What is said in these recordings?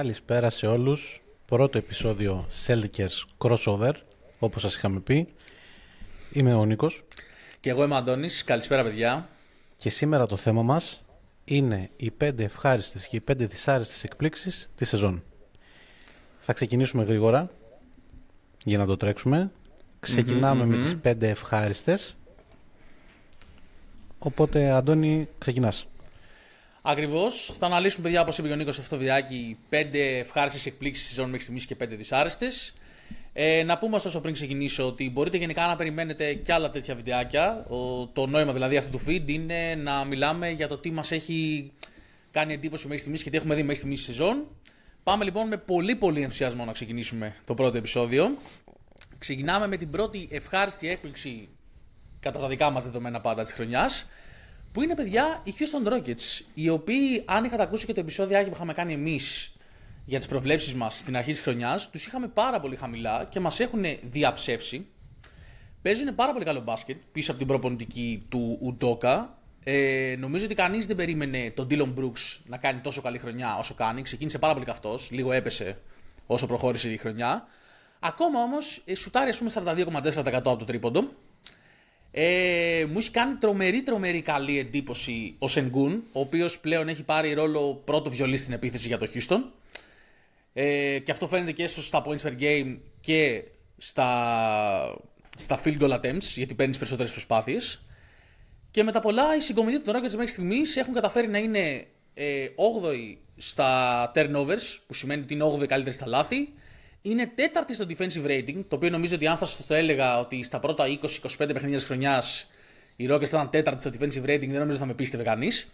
Καλησπέρα σε όλους. Πρώτο επεισόδιο Celtics Crossover, όπως σας είχαμε πει. Είμαι ο Νίκος. Και εγώ είμαι ο Αντώνης. Καλησπέρα παιδιά. Και σήμερα το θέμα μας είναι οι 5 ευχάριστες και οι 5 δυσάρεστες εκπλήξεις της σεζόν. Θα ξεκινήσουμε γρήγορα για να το τρέξουμε. Ξεκινάμε με τις 5 ευχάριστες. Οπότε, Αντώνη, ξεκινάς. Ακριβώς. Θα αναλύσουμε, παιδιά, όπως είπε ο Νίκος, αυτό το βιντεάκι, 5 ευχάριστες εκπλήξεις σεζόν μέχρι στιγμής και 5 δυσάρεστες. Ε, να πούμε ωστόσο πριν ξεκινήσω ότι μπορείτε γενικά να περιμένετε και άλλα τέτοια βιντεάκια. Ο, το νόημα δηλαδή αυτού του feed είναι να μιλάμε για το τι μας έχει κάνει εντύπωση μέχρι στιγμής και τι έχουμε δει μέχρι στιγμής στη σεζόν. Πάμε λοιπόν με πολύ πολύ ενθουσιασμό να ξεκινήσουμε το πρώτο επεισόδιο. Ξεκινάμε με την πρώτη ευχάριστη έκπληξη κατά τα δικά μας δεδομένα πάντα της χρονιάς. Που είναι παιδιά οι Houston Rockets. Οι οποίοι, αν είχατε ακούσει και το επεισόδιο που είχαμε κάνει εμείς για τις προβλέψεις μας στην αρχή της χρονιάς, τους είχαμε πάρα πολύ χαμηλά και μας έχουν διαψεύσει. Παίζουν πάρα πολύ καλό μπάσκετ πίσω από την προπονητική του Ουντόκα. Ε, νομίζω ότι κανείς δεν περίμενε τον Dylan Brooks να κάνει τόσο καλή χρονιά όσο κάνει. Ξεκίνησε πάρα πολύ καυτός, λίγο έπεσε όσο προχώρησε η χρονιά. Ακόμα όμως, ε, σουτάρει ας πούμε 42,4% από το τρίποντο. Ε, μου έχει κάνει τρομερή τρομερή καλή εντύπωση ο Σενγκούν, ο οποίος πλέον έχει πάρει ρόλο πρώτο βιολί στην επίθεση για το Houston. Ε, και αυτό φαίνεται και στα points per game και στα, στα field goal attempts, γιατί παίρνεις περισσότερες προσπάθειες. Και με τα πολλά, οι συγκομιδοί του Rockets μέχρι στιγμής έχουν καταφέρει να είναι ε, 8η στα turnovers, που σημαίνει ότι είναι 8η καλύτερη στα λάθη. Είναι τέταρτη στο defensive rating, το οποίο νομίζω ότι αν θα σας το έλεγα ότι στα πρώτα 20-25 παιχνίδια της χρονιάς οι Rockets ήταν τέταρτη στο defensive rating, δεν νομίζω θα με πίστευε κανείς.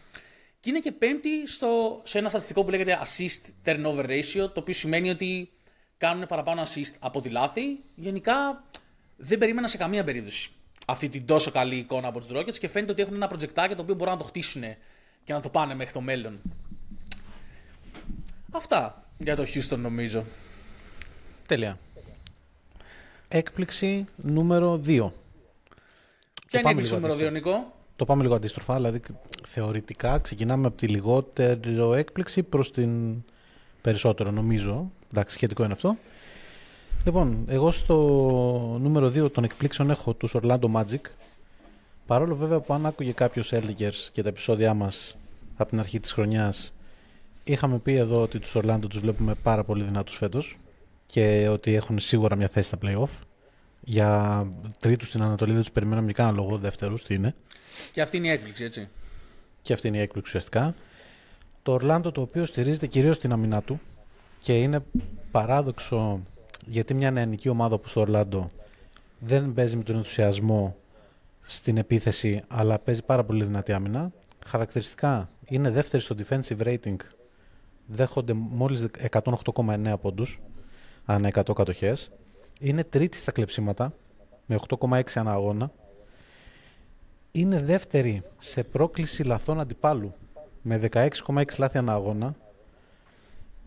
Και είναι και πέμπτη στο, σε ένα στατιστικό που λέγεται assist turnover ratio, το οποίο σημαίνει ότι κάνουν παραπάνω assist από τη λάθη. Γενικά δεν περίμενα σε καμία περίπτωση αυτή την τόσο καλή εικόνα από τους Rockets και φαίνεται ότι έχουν ένα προτζεκτάκι το οποίο μπορούν να το χτίσουν και να το πάνε μέχρι το μέλλον. Αυτά για το Houston νομίζω. Τέλεια. Έκπληξη νούμερο 2. Ποια είναι η έκπληξη νούμερο 2, Νικό; Το πάμε λίγο αντίστροφα, δηλαδή θεωρητικά ξεκινάμε από τη λιγότερο έκπληξη προς την περισσότερο νομίζω. Εντάξει, σχετικό είναι αυτό. Λοιπόν, εγώ στο νούμερο 2 των εκπλήξεων έχω τους Orlando Magic. Παρόλο βέβαια που αν άκουγε κάποιος Eldigers και τα επεισόδια μας από την αρχή της χρονιάς είχαμε πει εδώ ότι τους Orlando τους βλέπουμε πάρα πολύ δυνατούς φέτος και ότι έχουν σίγουρα μια θέση στα playoff. Για τρίτους στην Ανατολή δεν τους περιμέναμε καν λόγο, δεύτερους τι είναι. Και αυτή είναι η έκπληξη, έτσι. Και αυτή είναι η έκπληξη ουσιαστικά. Το Ορλάντο το οποίο στηρίζεται κυρίως στην αμυνά του και είναι παράδοξο γιατί μια νεανική ομάδα όπως το Ορλάντο δεν παίζει με τον ενθουσιασμό στην επίθεση αλλά παίζει πάρα πολύ δυνατή άμυνα. Χαρακτηριστικά είναι δεύτερη στο defensive rating δέχονται μόλις 108,9 πόντους ανά 100 κατοχές. Είναι τρίτη στα κλεψίματα με 8,6 ανά αγώνα. Είναι δεύτερη σε πρόκληση λαθών αντιπάλου με 16,6 λάθη ανά αγώνα.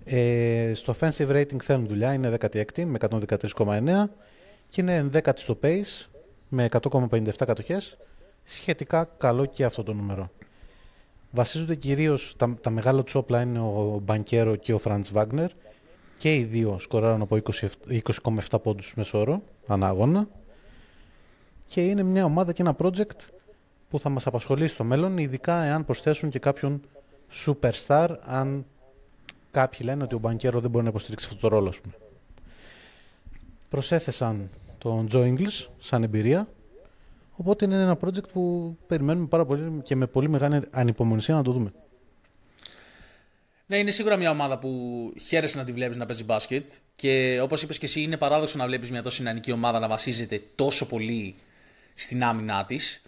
Ε, στο offensive rating θέλουν δουλειά, είναι 16η με 113,9 και είναι 10η στο pace με 100,57 κατοχές. Σχετικά καλό και αυτό το νούμερο. Βασίζονται κυρίως, τα, τα μεγάλα του όπλα είναι ο Μπανκέρο και ο Φραντς Βάγνερ και οι δύο σκοράρουν από 20,7 πόντους μεσόωρο ανά αγώνα και είναι μια ομάδα και ένα project που θα μας απασχολήσει στο μέλλον ειδικά εάν προσθέσουν και κάποιον superstar αν κάποιοι λένε ότι ο Μπανκέρο δεν μπορεί να υποστηρίξει αυτό το ρόλο πούμε. προσέθεσαν τον Τζο Ingles σαν εμπειρία. Οπότε είναι ένα project που περιμένουμε πάρα πολύ και με πολύ μεγάλη ανυπομονησία να το δούμε ναι, είναι σίγουρα μια ομάδα που χαίρεσαι να τη βλέπεις να παίζει μπάσκετ. Και όπως είπες και εσύ, είναι παράδοξο να βλέπεις μια τόσο δυναμική ομάδα να βασίζεται τόσο πολύ στην άμυνά της.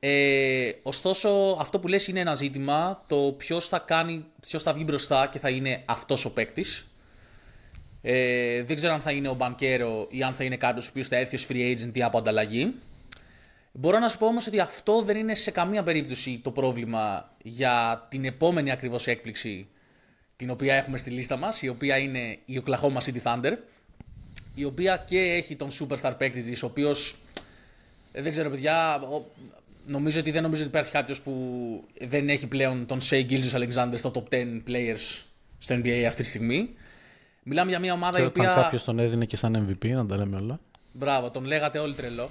Ε, ωστόσο, αυτό που λες είναι ένα ζήτημα το ποιος θα, κάνει, ποιος θα βγει μπροστά και θα είναι αυτός ο παίκτης. Ε, δεν ξέρω αν θα είναι ο Μπανκέρο ή αν θα είναι κάποιος ο οποίος θα έρθει ως free agent ή από ανταλλαγή. Μπορώ να σου πω όμως ότι αυτό δεν είναι σε καμία περίπτωση το πρόβλημα για την επόμενη ακριβώς έκπληξη την οποία έχουμε στη λίστα μας, η οποία είναι η Oklahoma City Thunder, η οποία και έχει τον superstar παίκτης της, ο οποίος, ε, δεν ξέρω παιδιά, νομίζω ότι δεν νομίζω ότι υπάρχει κάποιος που δεν έχει πλέον τον Shea Gilgis Alexander στο top 10 players στο NBA αυτή τη στιγμή. Μιλάμε για μια ομάδα Και η όταν οποία. κάποιος τον έδινε και σαν MVP, να τα λέμε όλα. Μπράβο, τον λέγατε όλοι τρελό.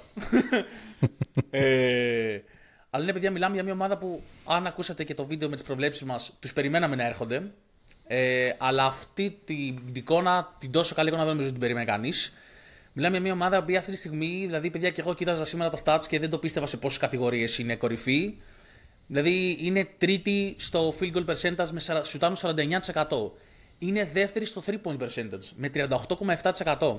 ε, αλλά ναι, παιδιά, μιλάμε για μια ομάδα που αν ακούσατε και το βίντεο με τις προβλέψεις μας, τους περιμέναμε να έρχονται. Ε, αλλά αυτή την εικόνα, την τόσο καλή εικόνα δεν νομίζω ότι την περίμενε κανείς. Μιλάμε για μια ομάδα που αυτή τη στιγμή, δηλαδή, παιδιά, και εγώ κοίταζα σήμερα τα stats και δεν το πίστευα σε πόσες κατηγορίες είναι κορυφή. Δηλαδή, είναι τρίτη στο field goal percentage με σαρα- σουτάρουν 49%. Είναι δεύτερη στο 3 point percentage με 38,7%.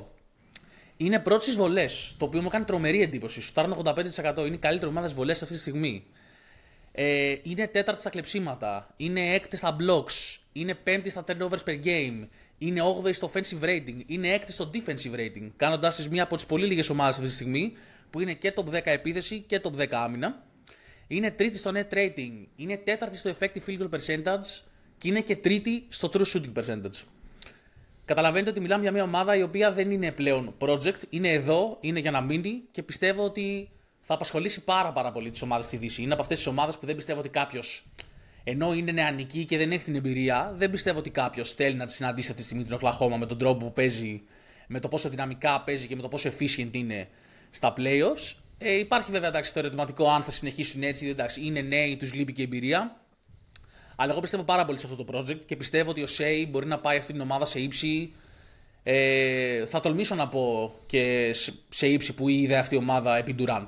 Είναι πρώτη στις βολές, το οποίο μου κάνει τρομερή εντύπωση. Σουτάρουν 85%. Είναι η καλύτερη ομάδα στις βολές αυτή τη στιγμή. Ε, είναι τέταρτη στα κλεψίματα. Είναι έκτη στα blocks. Είναι πέμπτη στα turnovers per game. Είναι 8η στο offensive rating. Είναι έκτη στο defensive rating. Κάνοντάς της μία από τις πολύ λίγες ομάδες αυτή τη στιγμή που είναι και top 10 επίθεση και top 10 άμυνα. Είναι τρίτη στο net rating. Είναι τέταρτη στο effective field goal percentage. Και είναι και τρίτη στο true shooting percentage. Καταλαβαίνετε ότι μιλάμε για μια ομάδα η οποία δεν είναι πλέον project, είναι εδώ, είναι για να μείνει και πιστεύω ότι θα απασχολήσει πάρα, πάρα πολύ τις ομάδες στη Δύση. Είναι από αυτές τις ομάδες που δεν πιστεύω ότι κάποιος, ενώ είναι νεανική και δεν έχει την εμπειρία, δεν πιστεύω ότι κάποιος θέλει να τη συναντήσει αυτή τη στιγμή την Οκλαχώμα με τον τρόπο που παίζει, με το πόσο δυναμικά παίζει και με το πόσο efficient είναι στα playoffs. Ε, υπάρχει βέβαια εντάξει, το ερωτηματικό αν θα συνεχίσουν έτσι. Εντάξει, είναι νέοι, τους λείπει και η εμπειρία. Αλλά εγώ πιστεύω πάρα πολύ σε αυτό το project και πιστεύω ότι ο Σέι μπορεί να πάει αυτή την ομάδα σε ύψη. Ε, θα τολμήσω να πω και σε- σε ύψη που είδε αυτή η ομάδα επί Durant.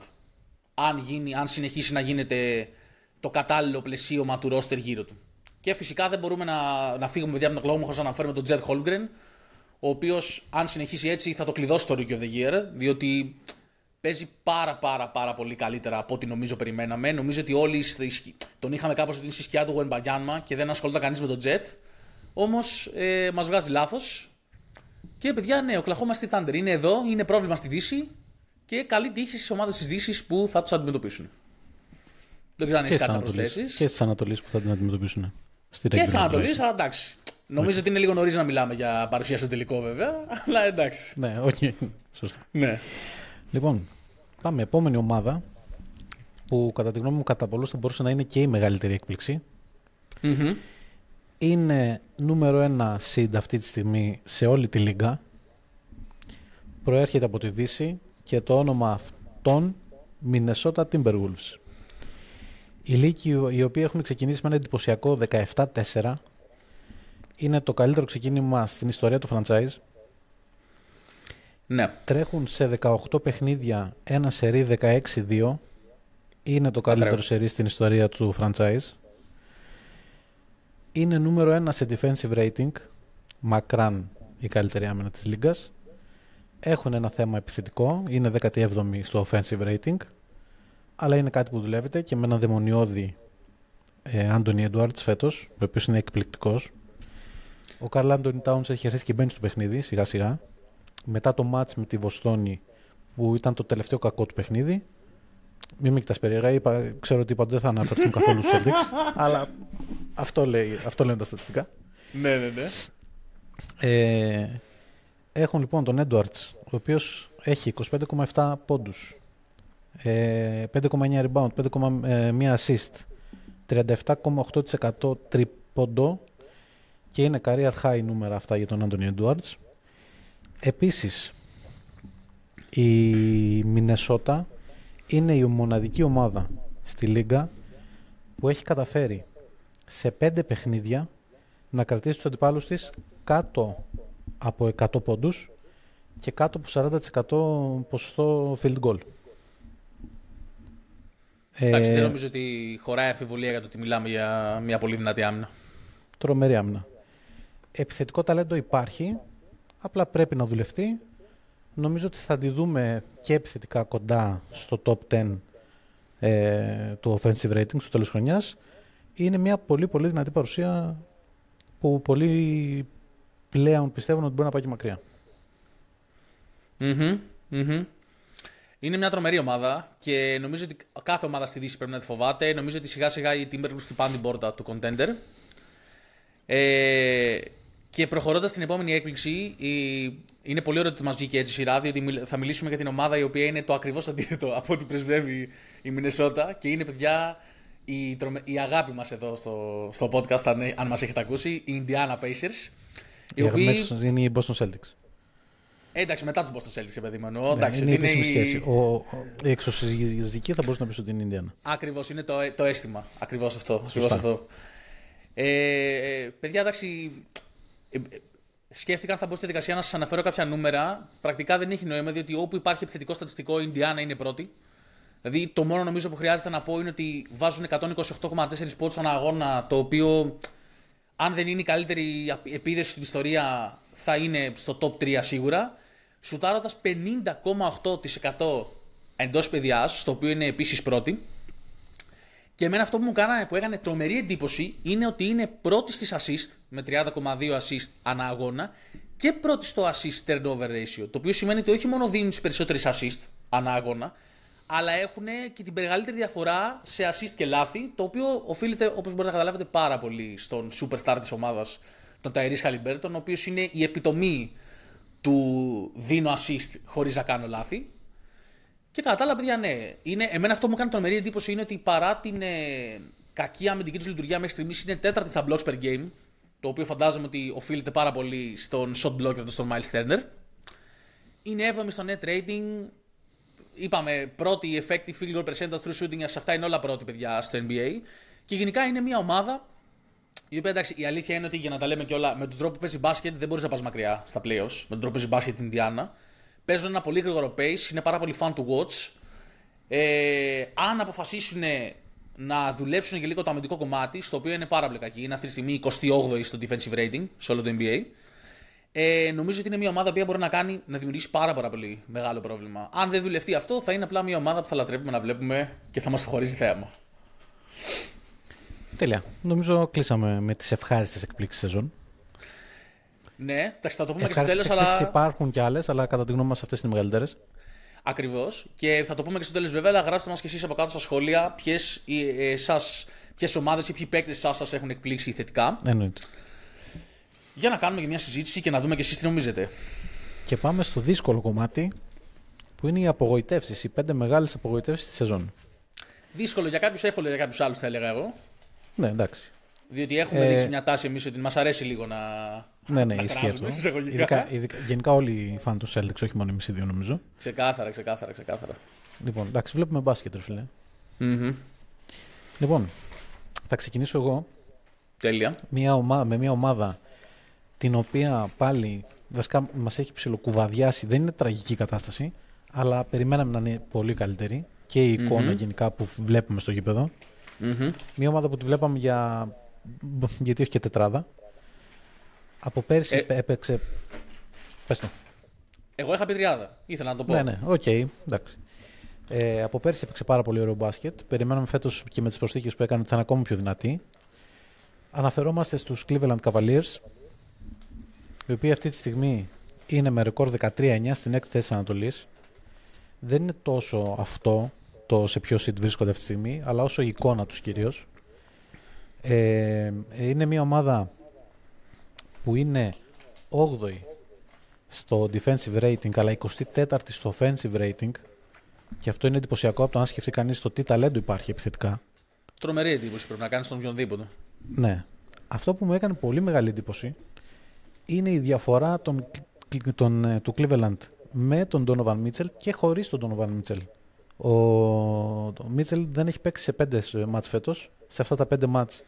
Αν, γίνει, αν συνεχίσει να γίνεται το κατάλληλο πλαισίωμα του ρόστερ γύρω του. Και φυσικά δεν μπορούμε να, να φύγουμε παιδιά από τον κλόγο χωρίς να αναφέρουμε τον Τζετ Holmgren, ο οποίος αν συνεχίσει έτσι θα το κλειδώσει το Rookie of the Year, διότι παίζει πάρα πάρα πάρα πολύ καλύτερα από ό,τι νομίζω περιμέναμε. Νομίζω ότι όλοι στη σκη- τον είχαμε κάπως ότι είναι στη σκιά του Γουενμπαγιάνμα και δεν ασχολούνται κανείς με τον Jet. Όμως ε, μας βγάζει λάθος. Και παιδιά, ναι, ο Κλαχώμα στη Thunder είναι εδώ, είναι πρόβλημα στη Δύση και καλή τύχη στις ομάδες της Δύσης που θα τους αντιμετωπίσουν. Δεν ξέρω αν Και έχεις τη κάτι να Ανατολής. προσθέσεις. Και της Ανατολής που θα την αντιμετωπίσουν. Στη Και της regular Ανατολής, season. αλλά εντάξει. Νομίζω ότι είναι λίγο νωρίς να μιλάμε για παρουσία στο τελικό βέβαια, αλλά εντάξει. Ναι, όχι. Σωστά. Ναι. Λοιπόν, πάμε. Επόμενη ομάδα που κατά τη γνώμη μου κατά πολλούς θα μπορούσε να είναι και η μεγαλύτερη έκπληξη. Μμμ. Είναι νούμερο ένα seed αυτή τη στιγμή σε όλη τη λίγα. Προέρχεται από τη Δύση και το όνομα αυτών Minnesota Timberwolves. Οι Λύκοι οι οποίοι έχουν ξεκινήσει με ένα εντυπωσιακό 17-4 είναι το καλύτερο ξεκίνημα στην ιστορία του franchise. Ναι. Τρέχουν σε 18 παιχνίδια ένα σερί 16-2. Είναι το καλύτερο Ακραίο. σερί στην ιστορία του franchise. Είναι νούμερο 1 σε defensive rating. Μακράν η καλύτερη άμυνα της λίγκας. Έχουν ένα θέμα επιθετικό. Είναι 17η στο offensive rating. Αλλά είναι κάτι που δουλεύεται και με ένα δαιμονιώδη ε, Anthony Edwards φέτος, ο οποίος είναι εκπληκτικός. Ο Καρλ Άντωνι Towns έχει αρχίσει και μπαίνει στο παιχνίδι σιγά σιγά μετά το μάτς με τη Βοστόνη που ήταν το τελευταίο κακό του παιχνίδι. Μην με κοιτάς περίεργα, είπα, ξέρω ότι είπα ότι δεν θα αναφερθούν καθόλου στους Celtics, αλλά αυτό, λέει, αυτό λένε τα στατιστικά. Ναι, ναι, ναι. Ε, έχουν λοιπόν τον Edwards, ο οποίος έχει 25,7 πόντους, ε, 5,9 rebound, 5,1 assist, 37,8% τρίποντο και είναι career high νούμερα αυτά για τον Anthony Edwards. Επίσης, η Μινεσότα είναι η μοναδική ομάδα στη Λίγκα που έχει καταφέρει σε πέντε παιχνίδια να κρατήσει τους αντιπάλους της κάτω από 100 πόντους και κάτω από 40% ποσοστό field goal. Εντάξει, Ε, δεν νομίζω ότι χωράει αμφιβολία για το ότι μιλάμε για μια πολύ δυνατή άμυνα. τρομερή άμυνα. Επιθετικό ταλέντο υπάρχει, απλά πρέπει να δουλευτεί. Νομίζω ότι θα τη δούμε και επιθετικά κοντά στο top 10 ε, του offensive rating στο τέλος χρονιάς. Είναι μια πολύ πολύ δυνατή παρουσία που πολλοί πλέον πιστεύουν ότι μπορεί να πάει και μακριά. Μμμ, μμμ. Είναι μια τρομερή ομάδα και νομίζω ότι κάθε ομάδα στη Δύση πρέπει να τη φοβάται. Νομίζω ότι σιγά σιγά οι Timberwolves χτυπάνε την πόρτα του contender. Ε, και προχωρώντας στην επόμενη έκπληξη, η- είναι πολύ ωραίο ότι μας βγήκε έτσι η σειρά, διότι μιλ- θα μιλήσουμε για την ομάδα η οποία είναι το ακριβώς αντίθετο από ό,τι πρεσβεύει η Μινεσότα και είναι παιδιά η, τρομε- η αγάπη μας εδώ στο, στο podcast, αν, αν μας έχετε ακούσει, η Indiana Pacers. Οι, οι οποίοι... είναι οι Boston Celtics. Ε, εντάξει, μετά τους Boston Celtics, παιδί μου. Ναι, εντάξει, είναι η επίσημη σχέση. Ο, η εξωσυζυγική θα μπορούσε να πεις ότι είναι η Ινδιάνα. Ακριβώς, είναι το, το αίσθημα. Ακριβώς αυτό. Ακριβώς αυτό. Ε, παιδιά, εντάξει, ε, σκέφτηκα αν θα μπω στη διαδικασία να σας αναφέρω κάποια νούμερα. Πρακτικά δεν έχει νόημα, διότι όπου υπάρχει επιθετικό στατιστικό, η Ινδιάνα είναι πρώτη. Δηλαδή, το μόνο νομίζω που χρειάζεται να πω είναι ότι βάζουν 128,4 πόντους ανά αγώνα, το οποίο αν δεν είναι η καλύτερη επίδεση στην ιστορία, θα είναι στο top 3 σίγουρα. Σουτάροντας 50,8% εντός παιδιάς, στο οποίο είναι επίσης πρώτη. Και εμένα αυτό που μου έκανε, που έκανε τρομερή εντύπωση είναι ότι είναι πρώτη στις assist με 30,2 assist ανά αγώνα και πρώτη στο assist turnover ratio. Το οποίο σημαίνει ότι όχι μόνο δίνουν τις περισσότερες assist ανά αγώνα, αλλά έχουν και την μεγαλύτερη διαφορά σε assist και λάθη, το οποίο οφείλεται, όπως μπορείτε να καταλάβετε, πάρα πολύ στον superstar της ομάδας, τον Tyrese Halliburton, ο οποίος είναι η επιτομή του δίνω assist χωρίς να κάνω λάθη. Και κατά τα άλλα, παιδιά, ναι. Είναι, εμένα αυτό που μου κάνει τρομερή εντύπωση είναι ότι παρά την ε, κακή αμυντική τους λειτουργία μέχρι στιγμής είναι τέταρτη στα blocks per game. Το οποίο φαντάζομαι ότι οφείλεται πάρα πολύ στον shot blocker του, στον Miles Turner. Είναι 7η στο net rating. Είπαμε πρώτη effective field goal percentage through shooting. Σε αυτά είναι όλα πρώτη, παιδιά, στο NBA. Και γενικά είναι μια ομάδα η οποία εντάξει, η αλήθεια είναι ότι για να τα λέμε και όλα, με τον τρόπο που παίζει μπάσκετ δεν μπορείς να πας μακριά στα playoffs. Με τον τρόπο που παίζει μπάσκετ την Ινδιάνα. Παίζουν ένα πολύ γρήγορο pace, είναι πάρα πολύ fun to watch. Ε, αν αποφασίσουν να δουλέψουν και λίγο το αμυντικό κομμάτι, στο οποίο είναι πάρα πολύ κακή, είναι αυτή τη στιγμή 28η στο defensive rating σε όλο το NBA. Ε, νομίζω ότι είναι μια ομάδα που μπορεί να κάνει να δημιουργήσει πάρα, πάρα πολύ μεγάλο πρόβλημα. Αν δεν δουλευτεί αυτό, θα είναι απλά μια ομάδα που θα λατρεύουμε να βλέπουμε και θα μας χωρίζει θέαμα. Τέλεια. Νομίζω κλείσαμε με τις ευχάριστες εκπλήξεις σεζόν. Ναι, θα το πούμε και στο τέλος. Αλλά... υπάρχουν κι άλλες, αλλά κατά τη γνώμη μας αυτές είναι οι μεγαλύτερες. Ακριβώς. Και θα το πούμε και στο τέλος, βέβαια, αλλά γράψτε μας και εσείς από κάτω στα σχόλια ποιες ποιες ομάδες ή ποιοι παίκτες εσά σας έχουν εκπλήξει θετικά. Εννοείται. Για να κάνουμε και μια συζήτηση και να δούμε και εσείς τι νομίζετε. Και πάμε στο δύσκολο κομμάτι που είναι οι απογοητεύσεις, οι πέντε μεγάλες απογοητεύσεις της σεζόν. Δύσκολο για κάποιους, εύκολο για κάποιους άλλους, θα έλεγα εγώ. Ναι, εντάξει. Διότι έχουμε ε... δείξει μια τάση εμείς ότι μας αρέσει λίγο να. Ναι, ναι, ισχύει αυτό. Ειδικά, ειδικά, γενικά όλοι οι φαν του Celtics, όχι μόνο εμείς οι δύο νομίζω. Ξεκάθαρα, ξεκάθαρα, ξεκάθαρα. Λοιπόν, εντάξει, βλέπουμε μπάσκετ, φίλε. Mm-hmm. Λοιπόν, θα ξεκινήσω εγώ. Τέλεια. Μια ομάδα, με μια ομάδα την οποία πάλι βασικά μας έχει ψιλοκουβαδιάσει. Δεν είναι τραγική κατάσταση, αλλά περιμέναμε να είναι πολύ καλύτερη και η εικόνα mm-hmm. γενικά που βλέπουμε στο γήπεδο. Mm-hmm. Μια ομάδα που τη βλέπαμε για. γιατί όχι και τετράδα. Από πέρσι ε... έπαιξε. Πες το. Εγώ είχα πει τριάδα. Ήθελα να το πω. Ναι, ναι, OK, okay, εντάξει. Ε, από πέρσι έπαιξε πάρα πολύ ωραίο μπάσκετ. Περιμέναμε φέτος και με τις προσθήκες που έκανε ότι θα είναι ακόμα πιο δυνατή. Αναφερόμαστε στους Cleveland Cavaliers, οι οποίοι αυτή τη στιγμή είναι με ρεκόρ 13-9 στην έκτη θέση Ανατολής. Δεν είναι τόσο αυτό το σε ποιο seed βρίσκονται αυτή τη στιγμή, αλλά όσο η εικόνα τους κυρίως. Ε, είναι μια ομάδα που είναι 8η στο defensive rating, αλλά 24η στο offensive rating. Και αυτό είναι εντυπωσιακό από το να σκεφτεί κανείς το τι ταλέντο υπάρχει επιθετικά. Τρομερή εντύπωση πρέπει να κάνεις στον οποιονδήποτε. Ναι. Αυτό που μου έκανε πολύ μεγάλη εντύπωση είναι η διαφορά των, των, ε, του Cleveland με τον Donovan Mitchell και χωρίς τον Donovan Mitchell. Ο, ο Μίτσελ δεν έχει παίξει σε πέντε μάτς φέτος. Σε αυτά τα πέντε μάτς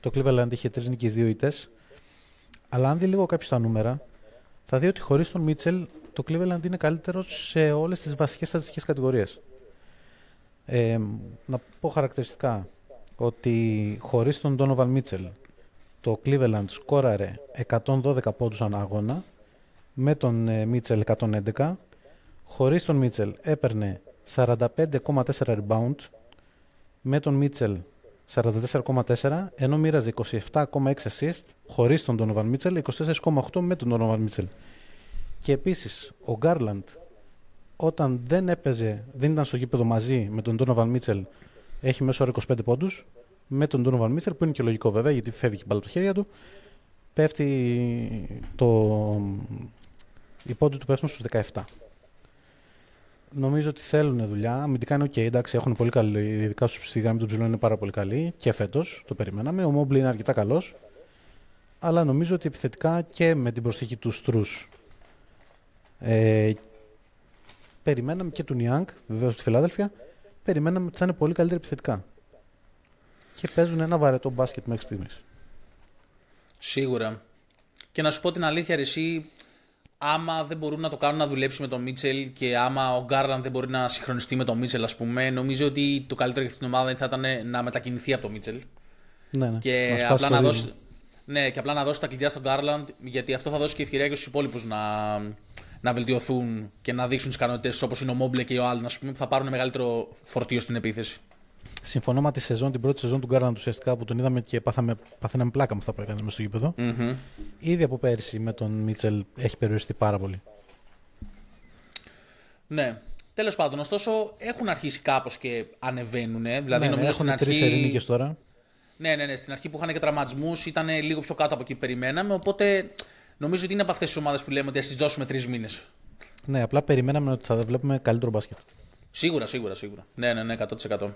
το Cleveland είχε τρεις νίκες, δύο ητές. Αλλά αν δει λίγο κάποιος τα νούμερα, θα δει ότι χωρίς τον Μίτσελ το Cleveland είναι καλύτερος σε όλες τις βασικές στατιστικές κατηγορίες. Ε, να πω χαρακτηριστικά ότι χωρίς τον Donovan Mitchell το Cleveland σκόραρε 112 πόντους ανά αγώνα με τον Μίτσελ 111 χωρίς τον Μίτσελ έπαιρνε 45,4 rebound με τον Μίτσελ 44,4 ενώ μοίραζε 27,6 assist χωρίς τον Donovan Mitchell 24,8 με τον Donovan Mitchell. Και επίσης ο Garland όταν δεν έπαιζε δεν ήταν στο γήπεδο μαζί με τον Donovan Mitchell έχει μέσω όρο 25 πόντους. Με τον Donovan Mitchell που είναι και λογικό βέβαια γιατί φεύγει και μπάλα από τα χέρια του πέφτει το... οι πόντοι του πέφτουν στους 17 νομίζω ότι θέλουν δουλειά. Αμυντικά είναι OK, εντάξει, έχουν πολύ καλή. Ειδικά στη γραμμή του ψηλών είναι πάρα πολύ καλή και φέτος το περιμέναμε. Ο Μόμπλη είναι αρκετά καλός. αλλά νομίζω ότι επιθετικά και με την προσθήκη του Στρούς ε, περιμέναμε και του Νιάνγκ, βεβαίως στη Φιλάδελφια, περιμέναμε ότι θα είναι πολύ καλύτερη επιθετικά. Και παίζουν ένα βαρετό μπάσκετ μέχρι στιγμής. Σίγουρα. Και να σου πω την αλήθεια, εσύ, άμα δεν μπορούν να το κάνουν να δουλέψει με τον Μίτσελ και άμα ο Γκάρλαντ δεν μπορεί να συγχρονιστεί με τον Μίτσελ, ας πούμε, νομίζω ότι το καλύτερο για αυτήν την ομάδα θα ήταν να μετακινηθεί από τον Μίτσελ. Ναι, ναι. Και, να απλά να δώσει, ναι, και απλά να δώσει τα κλειδιά στον Γκάρλαντ, γιατί αυτό θα δώσει και ευκαιρία και στους υπόλοιπους να, να βελτιωθούν και να δείξουν τις ικανότητες όπως είναι ο Μόμπλεϊ και ο Άλεν, που θα πάρουν μεγαλύτερο φορτίο στην επίθεση. Συμφωνώ με τη σεζόν, την πρώτη σεζόν του Γκάρλαντ ουσιαστικά που τον είδαμε και πάθαμε, πάθαμε πλάκα με αυτά που έκανε μέσα στο γήπεδο. Mm-hmm. Ήδη από πέρσι με τον Μίτσελ έχει περιοριστεί πάρα πολύ. Ναι. Τέλος πάντων, ωστόσο έχουν αρχίσει κάπως και ανεβαίνουν. Δηλαδή, ναι, νομίζω ναι, στην έχουν αρχή. τρει τώρα. Ναι, ναι, ναι. Στην αρχή που είχαν και τραυματισμούς ήταν λίγο πιο κάτω από εκεί που περιμέναμε. Οπότε νομίζω ότι είναι από αυτές τις ομάδες που λέμε ότι ας τις δώσουμε τρεις μήνες. Ναι, απλά περιμέναμε ότι θα βλέπουμε καλύτερο μπάσκετ. Σίγουρα, σίγουρα, σίγουρα. Ναι, ναι, ναι, 100%.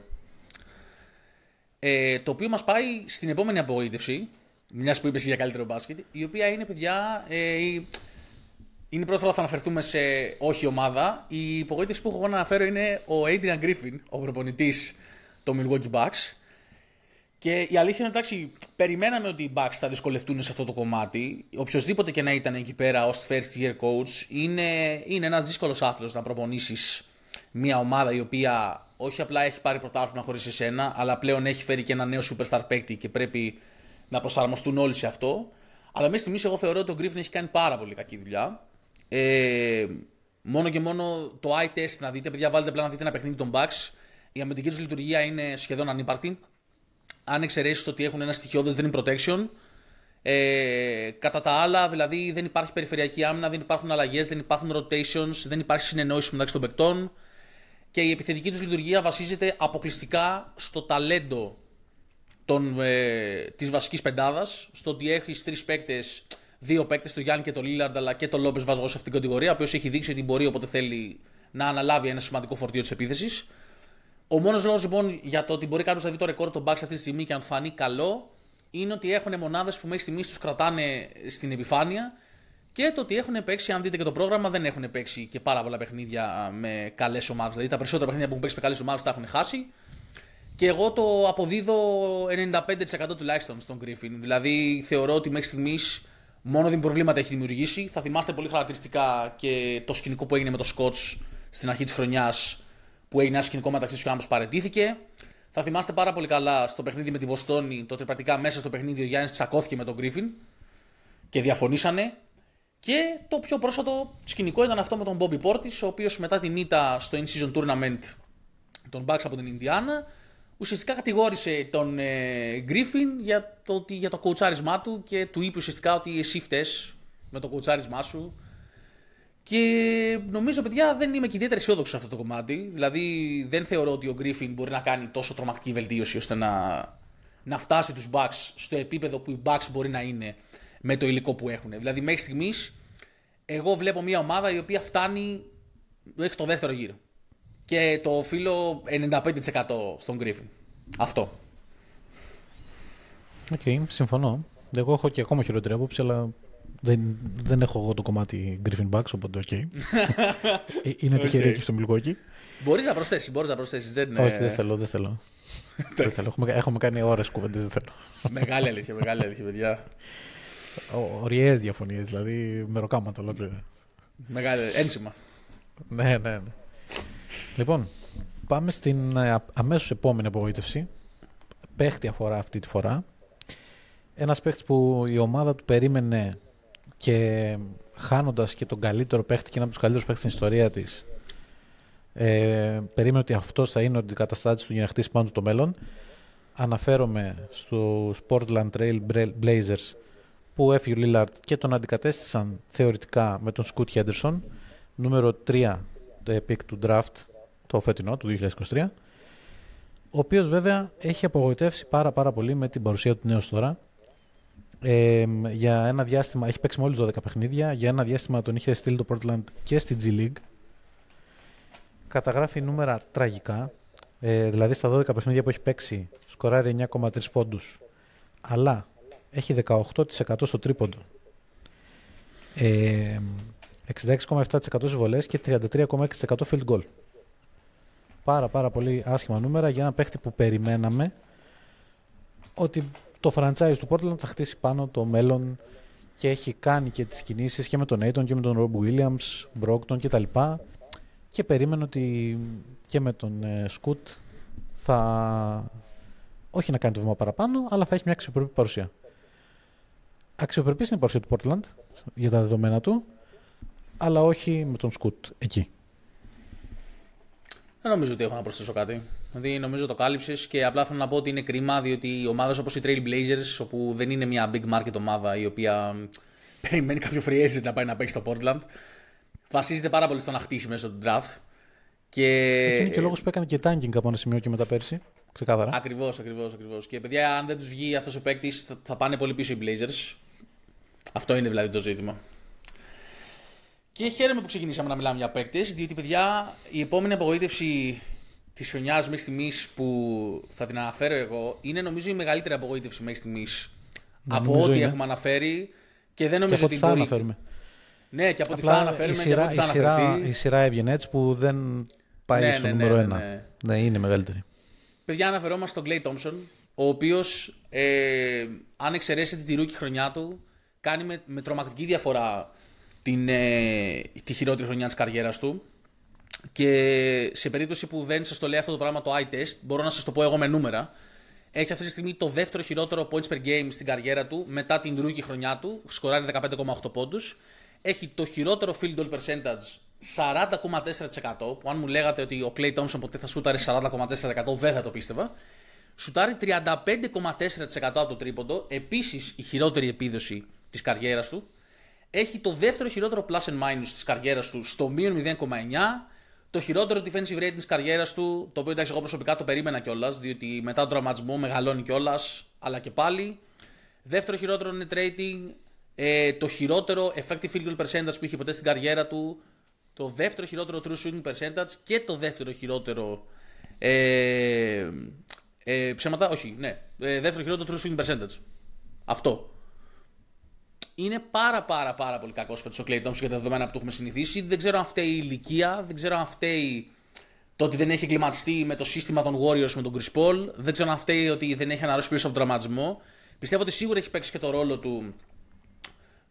Ε, το οποίο μας πάει στην επόμενη απογοήτευση, μιας που είπες για καλύτερο μπάσκετ, η οποία είναι, παιδιά, ε, η... είναι πρώτη φορά που θα αναφερθούμε σε όχι ομάδα. Η απογοήτευση που έχω εγώ να αναφέρω είναι ο Adrian Griffin, ο προπονητής των Milwaukee Bucks. Και η αλήθεια είναι εντάξει, περιμέναμε ότι οι Bucks θα δυσκολευτούν σε αυτό το κομμάτι. Οποιοδήποτε και να ήταν εκεί πέρα ως first year coach, είναι, είναι ένας δύσκολος άθλος να προπονήσεις μια ομάδα η οποία όχι απλά έχει πάρει πρωτάθλημα χωρίς εσένα, αλλά πλέον έχει φέρει και ένα νέο superstar παίκτη και πρέπει να προσαρμοστούν όλοι σε αυτό. Αλλά μέχρι στιγμής εγώ θεωρώ ότι ο Griffin έχει κάνει πάρα πολύ κακή δουλειά. Ε, μόνο και μόνο το eye test να δείτε, παιδιά, βάλτε απλά να δείτε ένα παιχνίδι των Bucks. Η αμυντική τους λειτουργία είναι σχεδόν ανύπαρκτη. Αν εξαιρέσεις ότι έχουν ένα στοιχειώδες δεν είναι protection. Ε, κατά τα άλλα, δηλαδή δεν υπάρχει περιφερειακή άμυνα, δεν υπάρχουν αλλαγές, δεν υπάρχουν rotations, δεν υπάρχει συνεννόηση μεταξύ των παικτών και η επιθετική τους λειτουργία βασίζεται αποκλειστικά στο ταλέντο των, ε, της βασικής πεντάδας, στο ότι έχεις τρεις παίκτες, δύο παίκτες, τον Γιάννη και τον Λίλαρντ, αλλά και τον Λόμπες βάζω σε αυτήν την κατηγορία, ο οποίος έχει δείξει ότι μπορεί όποτε θέλει να αναλάβει ένα σημαντικό φορτίο της επίθεσης. Ο μόνος λόγος λοιπόν για το ότι μπορεί κάποιος να δει το ρεκόρ των Bucks αυτή τη στιγμή και αν φανεί καλό, είναι ότι έχουν μονάδες που μέχρι στιγμής τους κρατάνε στην επιφάνεια και το ότι έχουν παίξει, αν δείτε και το πρόγραμμα, δεν έχουν παίξει και πάρα πολλά παιχνίδια με καλές ομάδες. Δηλαδή τα περισσότερα παιχνίδια που έχουν παίξει με καλές ομάδες τα έχουν χάσει. Και εγώ το αποδίδω 95% τουλάχιστον στον Griffin. Δηλαδή θεωρώ ότι μέχρι στιγμής μόνο την προβλήματα έχει δημιουργήσει. Θα θυμάστε πολύ χαρακτηριστικά και το σκηνικό που έγινε με το Σκότς στην αρχή της χρονιάς που έγινε ένα σκηνικό μεταξύ τους και άμπο παρετήθηκε. Θα θυμάστε πάρα πολύ καλά στο παιχνίδι με τη Βοστόνη, το ότι πρακτικά μέσα στο παιχνίδι ο Γιάννης τσακώθηκε με τον Griffin και διαφωνήσανε. Και το πιο πρόσφατο σκηνικό ήταν αυτό με τον Bobby Portis, ο οποίος μετά την ήττα στο In-Season Tournament των Bucks από την Ινδιάνα, ουσιαστικά κατηγόρησε τον ε, Griffin για το, για το κοουτσάρισμά του και του είπε ουσιαστικά ότι εσύ φταίς με το κοουτσάρισμά σου. Και νομίζω, παιδιά, δεν είμαι και ιδιαίτερα αισιόδοξος σε αυτό το κομμάτι. Δηλαδή, δεν θεωρώ ότι ο Griffin μπορεί να κάνει τόσο τρομακτική βελτίωση ώστε να, να φτάσει τους Bucks στο επίπεδο που οι Bucks μπορεί να είναι με το υλικό που έχουν. Δηλαδή, μέχρι στιγμής, εγώ βλέπω μια ομάδα η οποία φτάνει μέχρι το δεύτερο γύρο. Και το οφείλω 95% στον Griffin. Αυτό. OK, okay, συμφωνώ. Εγώ έχω και ακόμα χειρότερη άποψη, αλλά δεν, δεν έχω εγώ το κομμάτι Griffin Bucks, οπότε OK. Okay. είναι τυχερή okay. εκεί στο Milwaukee. Μπορείς να προσθέσεις, μπορείς να προσθέσεις. Δεν... Όχι, δεν θέλω, δεν θέλω. δεν θέλω. Έχουμε, έχουμε κάνει ώρες κουβέντες, δεν θέλω. μεγάλη αλήθεια, μεγάλη αλήθεια, παιδιά. Ωριέ διαφωνίες, δηλαδή μεροκάματα ολόκληρα. Μεγάλη, ένσημα. ναι, ναι, ναι. Λοιπόν, πάμε στην ε, αμέσως επόμενη απογοήτευση. Παίχτη αφορά αυτή τη φορά. Ένας παίχτης που η ομάδα του περίμενε και χάνοντας και τον καλύτερο παίχτη και ένα από τους καλύτερους παίχτες στην ιστορία της, ε, περίμενε ότι αυτός θα είναι ο αντικαταστάτης του για να χτίσει πάνω του το μέλλον. Αναφέρομαι στους Portland Trail Blazers που έφυγε ο Λίλαρτ και τον αντικατέστησαν θεωρητικά με τον Σκούτ Χέντερσον, νούμερο 3 το pick του draft το φετινό του 2023, ο οποίος βέβαια έχει απογοητεύσει πάρα πάρα πολύ με την παρουσία του νέου τώρα. Ε, για ένα διάστημα, έχει παίξει μόλις 12 παιχνίδια, για ένα διάστημα τον είχε στείλει το Portland και στη G League. Καταγράφει νούμερα τραγικά, ε, δηλαδή στα 12 παιχνίδια που έχει παίξει σκοράρει 9,3 πόντους, αλλά έχει 18% στο τρίποντο. Ε, 66,7% στις βολές και 33,6% field goal. Πάρα πάρα πολύ άσχημα νούμερα για ένα παίχτη που περιμέναμε ότι το franchise του Portland θα χτίσει πάνω το μέλλον και έχει κάνει και τις κινήσεις και με τον Aiton και με τον Rob Williams, Brockton κτλ. Και περίμενε ότι και με τον ε, Scoot θα όχι να κάνει το βήμα παραπάνω, αλλά θα έχει μια αξιοπρεπή παρουσία. Αξιοπρεπής είναι η παρουσία του Portland για τα δεδομένα του, αλλά όχι με τον Σκουτ εκεί. Δεν νομίζω ότι έχω να προσθέσω κάτι. Δηλαδή, νομίζω το κάλυψες και απλά θέλω να πω ότι είναι κρίμα διότι ομάδες όπως οι Trail Blazers, όπου δεν είναι μια big market ομάδα η οποία περιμένει κάποιο free agent να πάει να παίξει στο Portland, βασίζεται πάρα πολύ στο να χτίσει μέσω του draft. Και... Και είναι και ο λόγος που έκανε και tanking από ένα σημείο και μετά πέρσι. Ξεκάθαρα. Ακριβώς, ακριβώς, ακριβώς. Και παιδιά, αν δεν τους βγει αυτός ο παίκτης, θα πάνε πολύ πίσω οι Blazers. Αυτό είναι δηλαδή το ζήτημα. Και χαίρομαι που ξεκινήσαμε να μιλάμε για παίκτες, διότι παιδιά, η επόμενη απογοήτευση της χρονιάς μέχρι στιγμής που θα την αναφέρω εγώ είναι νομίζω η μεγαλύτερη απογοήτευση μέχρι στιγμής από ό,τι έχουμε αναφέρει και δεν νομίζω και ότι θα μπορεί... αναφέρουμε. Ναι, και από ό,τι θα αναφέρουμε η σειρά, και από ό,τι θα η, η σειρά έβγαινε έτσι που δεν πάει ναι, στο ναι, νούμερο ναι, ένα. Ναι, ναι, είναι μεγαλύτερη. Παιδιά, αναφερόμαστε στον Clay Thompson, ο οποίος, ε, αν εξαιρέσετε τη ρούκη χρονιά του, κάνει με, με τρομακτική διαφορά την, ε, τη χειρότερη χρονιά της καριέρας του. Και σε περίπτωση που δεν σας το λέει αυτό το πράγμα το eye test, μπορώ να σας το πω εγώ με νούμερα. Έχει αυτή τη στιγμή το δεύτερο χειρότερο points per game στην καριέρα του μετά την ρούκη χρονιά του. Σκοράρει 15,8 πόντους. Έχει το χειρότερο field goal percentage 40,4% που αν μου λέγατε ότι ο Clay Thompson ποτέ θα σούταρε 40,4% δεν θα το πίστευα. Σουτάρει 35,4% από το τρίποντο, επίσης η χειρότερη επίδοση της καριέρας του. Έχει το δεύτερο χειρότερο plus and minus της καριέρας του στο μείον 0,9. Το χειρότερο defensive rating της καριέρας του, το οποίο εντάξει εγώ προσωπικά το περίμενα κιόλας, διότι μετά τον τραυματισμό μεγαλώνει κιόλας, αλλά και πάλι. Δεύτερο χειρότερο net rating, ε, το χειρότερο effective field goal percentage που είχε ποτέ στην καριέρα του, το δεύτερο χειρότερο true shooting percentage και το δεύτερο χειρότερο. Ε, ε, ψέματα, όχι, ναι. Ε, δεύτερο χειρότερο true shooting percentage. Αυτό. Είναι πάρα πάρα πάρα πολύ κακό φέτο ο Clay Thompson για τα δεδομένα που του έχουμε συνηθίσει. Δεν ξέρω αν φταίει η ηλικία, δεν ξέρω αν φταίει το ότι δεν έχει εγκληματιστεί με το σύστημα των Warriors με τον Chris Paul. Δεν ξέρω αν φταίει ότι δεν έχει αναρρώσει πίσω από τον τραυματισμό. Πιστεύω ότι σίγουρα έχει παίξει και το ρόλο του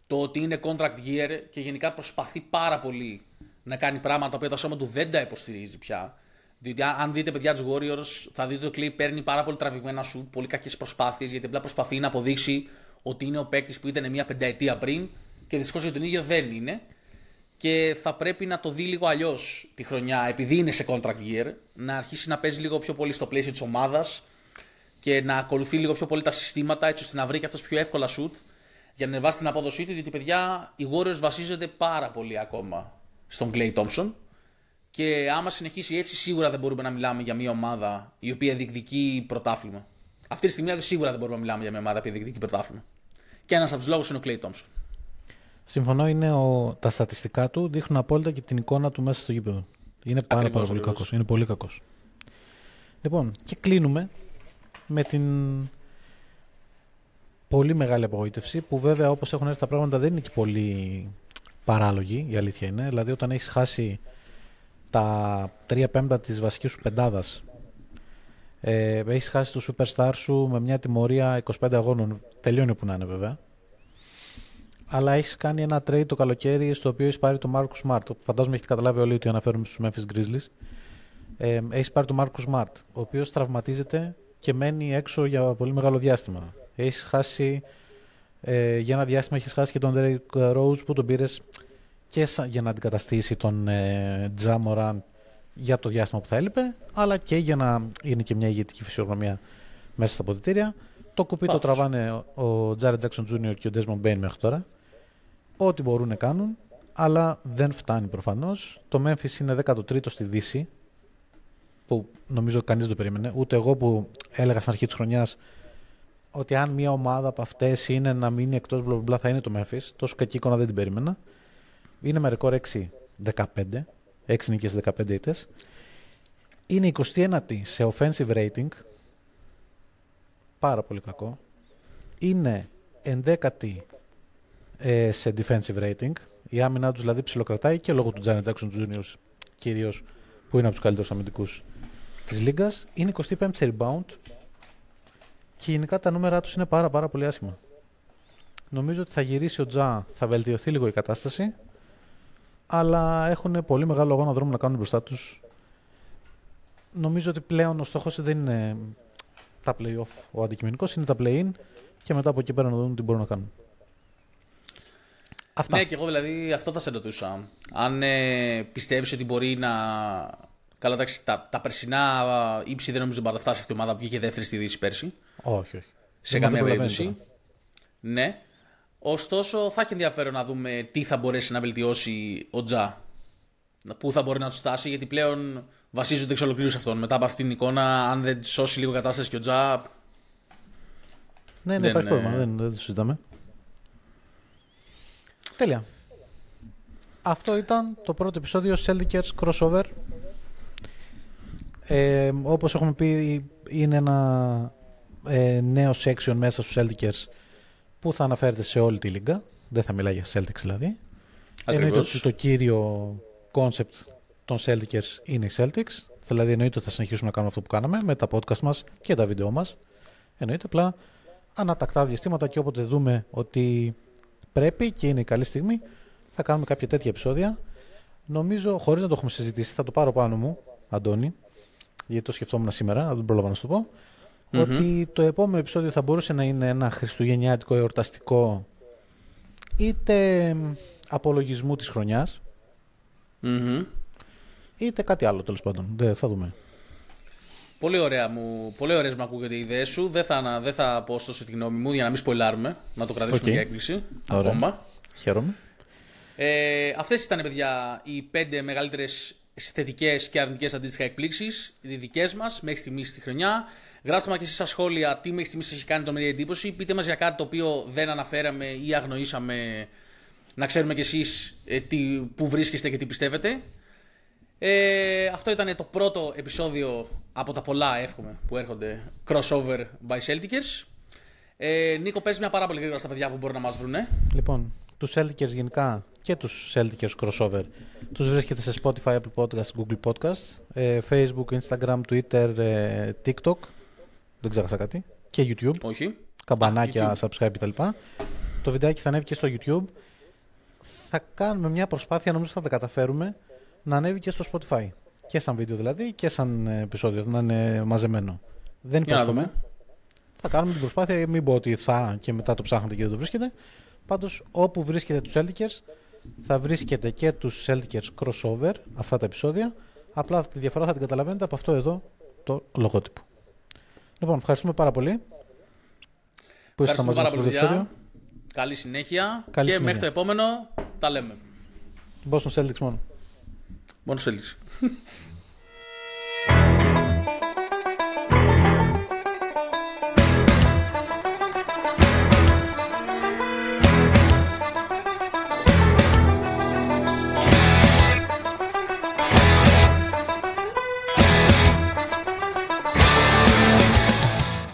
το ότι είναι contract year και γενικά προσπαθεί πάρα πολύ να κάνει πράγματα που το σώμα του δεν τα υποστηρίζει πια. Διότι αν δείτε παιδιά τους Warriors, θα δείτε ότι ο Clay παίρνει πάρα πολύ τραβηγμένα σου, πολύ κακές προσπάθειες, γιατί απλά προσπαθεί να αποδείξει ότι είναι ο παίκτης που ήταν μια πενταετία πριν και δυστυχώς για τον ίδιο δεν είναι. Και θα πρέπει να το δει λίγο αλλιώς τη χρονιά, επειδή είναι σε contract year, να αρχίσει να παίζει λίγο πιο πολύ στο πλαίσιο της ομάδας και να ακολουθεί λίγο πιο πολύ τα συστήματα, έτσι ώστε να βρει και αυτός πιο εύκολα shoot για να ανεβάσει την απόδοσή του. Διότι παιδιά, οι Warriors βασίζονται πάρα πολύ ακόμα στον Clay Thompson. Και άμα συνεχίσει έτσι, σίγουρα δεν μπορούμε να μιλάμε για μια ομάδα η οποία διεκδικεί πρωτάθλημα. Αυτή τη στιγμή σίγουρα δεν μπορούμε να μιλάμε για μια ομάδα που διεκδικεί πρωτάθλημα. Και ένας από τους λόγους είναι ο Clay Thompson. Συμφωνώ, είναι ο, τα στατιστικά του δείχνουν απόλυτα και την εικόνα του μέσα στο γήπεδο. Είναι πάρα, πάρα πολύ κακός. Είναι πολύ κακός. Λοιπόν, και κλείνουμε με την πολύ μεγάλη απογοήτευση που βέβαια όπως έχουν έρθει τα πράγματα δεν είναι και πολύ παράλογη, η αλήθεια είναι. Δηλαδή, όταν έχεις χάσει τα 3 πέμπτα της βασικής σου πεντάδας, ε, έχεις χάσει το superstar σου με μια τιμωρία 25 αγώνων. Τελειώνει που να είναι βέβαια. Αλλά έχεις κάνει ένα trade το καλοκαίρι στο οποίο έχεις πάρει τον Marcus Smart. Φαντάζομαι έχετε καταλάβει όλοι ότι αναφέρουμε στους Memphis Grizzlies. Ε, έχεις πάρει τον Marcus Smart, ο οποίος τραυματίζεται και μένει έξω για πολύ μεγάλο διάστημα. Έχεις χάσει ε, για ένα διάστημα έχεις χάσει και τον Derek Rose που τον πήρες και για να αντικαταστήσει τον ε, Τζάμοραν για το διάστημα που θα έλειπε, αλλά και για να είναι και μια ηγετική φυσιογνωμία μέσα στα ποδητήρια. Το κουπί το τραβάνε ο Jared Jackson Jr. και ο Desmond Bain μέχρι τώρα. Ό,τι μπορούν να κάνουν, αλλά δεν φτάνει προφανώς. Το Memphis είναι 13ο στη Δύση, που νομίζω κανείς δεν το περίμενε. Ούτε εγώ που έλεγα στην αρχή της χρονιάς ότι αν μια ομάδα από αυτές είναι να μείνει εκτός μπλα θα είναι το Memphis. Τόσο κακή εικόνα δεν την περίμενα. Είναι με ρεκόρ 6-15. 6 νίκες 15 ήττες. Είναι 21η σε offensive rating. Πάρα πολύ κακό. Είναι 11η ε, σε defensive rating. Η άμυνά τους δηλαδή ψιλοκρατάει και λόγω του Janet Jackson Jr. κυρίως που είναι από τους καλύτερους αμυντικούς της Λίγκα. Είναι 25η σε rebound και γενικά τα νούμερα τους είναι πάρα, πάρα πολύ άσχημα. Νομίζω ότι θα γυρίσει ο Τζα, θα βελτιωθεί λίγο η κατάσταση, αλλά έχουν πολύ μεγάλο αγώνα δρόμο να κάνουν μπροστά τους. Νομίζω ότι πλέον ο στόχος δεν είναι τα play-off ο αντικειμενικός, είναι τα play-in και μετά από εκεί πέρα να δουν τι μπορούν να κάνουν. Αυτά. Ναι, και εγώ δηλαδή αυτό θα σε ρωτούσα. Αν ε, πιστεύεις ότι μπορεί να. Καλά, εντάξει, τα, τα περσινά ύψη δεν νομίζω ότι θα φτάσει αυτή η ομάδα που βγήκε δεύτερη στη Δύση πέρσι. Όχι, όχι. Σε καμία περίπτωση. Ναι. Ωστόσο, θα έχει ενδιαφέρον να δούμε τι θα μπορέσει να βελτιώσει ο Τζα. Πού θα μπορεί να τους στάσει, γιατί πλέον βασίζονται εξ ολοκλήρους σε αυτόν. Μετά από αυτήν την εικόνα, αν δεν σώσει λίγο κατάσταση και ο Τζα. Ναι, ναι, υπάρχει πρόβλημα. Δεν, δεν το συζητάμε. Τέλεια. Αυτό ήταν το πρώτο επεισόδιο Celtics Crossover. Ε, όπως έχουμε πει είναι ένα ε, νέο section μέσα στους Celtics που θα αναφέρεται σε όλη τη λίγα. Δεν θα μιλάει για Celtics δηλαδή. Εννοείται ότι το κύριο concept των Celtics είναι οι Celtics. Δηλαδή εννοείται ότι θα συνεχίσουμε να κάνουμε αυτό που κάναμε με τα podcast μας και τα βίντεο μας. Εννοείται απλά ανατακτά διαστήματα και όποτε δούμε ότι πρέπει και είναι η καλή στιγμή θα κάνουμε κάποια τέτοια επεισόδια. Νομίζω, χωρίς να το έχουμε συζητήσει, θα το πάρω πάνω μου, Αντώνη, γιατί το σκεφτόμουν σήμερα, δεν τον πρόλαβα να σου το πω ότι το επόμενο επεισόδιο θα μπορούσε να είναι ένα χριστουγεννιάτικο εορταστικό είτε απολογισμού της χρονιας είτε κάτι άλλο τέλος πάντων. Δεν, θα δούμε. Πολύ, ωραία μου, πολύ ωραίες μου ακούγεται οι ιδέες σου. Δεν θα, δεν θα πω ωστόσο τη γνώμη μου για να μην σποιλάρουμε, να το κρατήσουμε okay. για έκπληξη ωραία. ακόμα. Χαίρομαι. Ε, αυτές ήταν, παιδιά, οι πέντε μεγαλύτερες θετικές και αρνητικές αντίστοιχα εκπλήξεις, οι δικές μας μέχρι στιγμής στη χρονιά. Γράψτε μας και εσείς στα σχόλια τι μέχρι στιγμής σας έχει κάνει το μερία εντύπωση. Πείτε μας για κάτι το οποίο δεν αναφέραμε ή αγνοήσαμε να ξέρουμε κι εσείς ε, πού βρίσκεστε και τι πιστεύετε. Ε, αυτό ήταν το πρώτο επεισόδιο από τα πολλά, εύχομαι, που έρχονται crossover by Celtics. Ε, Νίκο, πες μια πάρα πολύ γρήγορα στα παιδιά που μπορούν να μας βρουν. Λοιπόν, τους Celtics γενικά και τους Celtics crossover τους βρίσκεται σε Spotify, Apple Podcasts, Google Podcasts, ε, Facebook, Instagram, Twitter, ε, TikTok δεν ξέχασα κάτι. Και YouTube. Όχι. Καμπανάκια, YouTube. subscribe κτλ. Το βιντεάκι θα ανέβει και στο YouTube. Θα κάνουμε μια προσπάθεια, νομίζω θα τα καταφέρουμε, να ανέβει και στο Spotify. Και σαν βίντεο δηλαδή και σαν επεισόδιο, να είναι μαζεμένο. Δεν υπόσχομαι. Θα κάνουμε την προσπάθεια, μην πω ότι θα και μετά το ψάχνετε και δεν το βρίσκετε. Πάντως όπου βρίσκετε τους Celtics θα βρίσκετε και τους Celtics crossover, αυτά τα επεισόδια. Απλά τη διαφορά θα την καταλαβαίνετε από αυτό εδώ το λογότυπο. Λοιπόν, ευχαριστούμε πάρα πολύ. Που ευχαριστούμε πάρα πολύ, παιδιά. Καλή συνέχεια. Καλή και συνέχεια. μέχρι το επόμενο τα λέμε. Boston Celtics μόνο. Μόνο Celtics.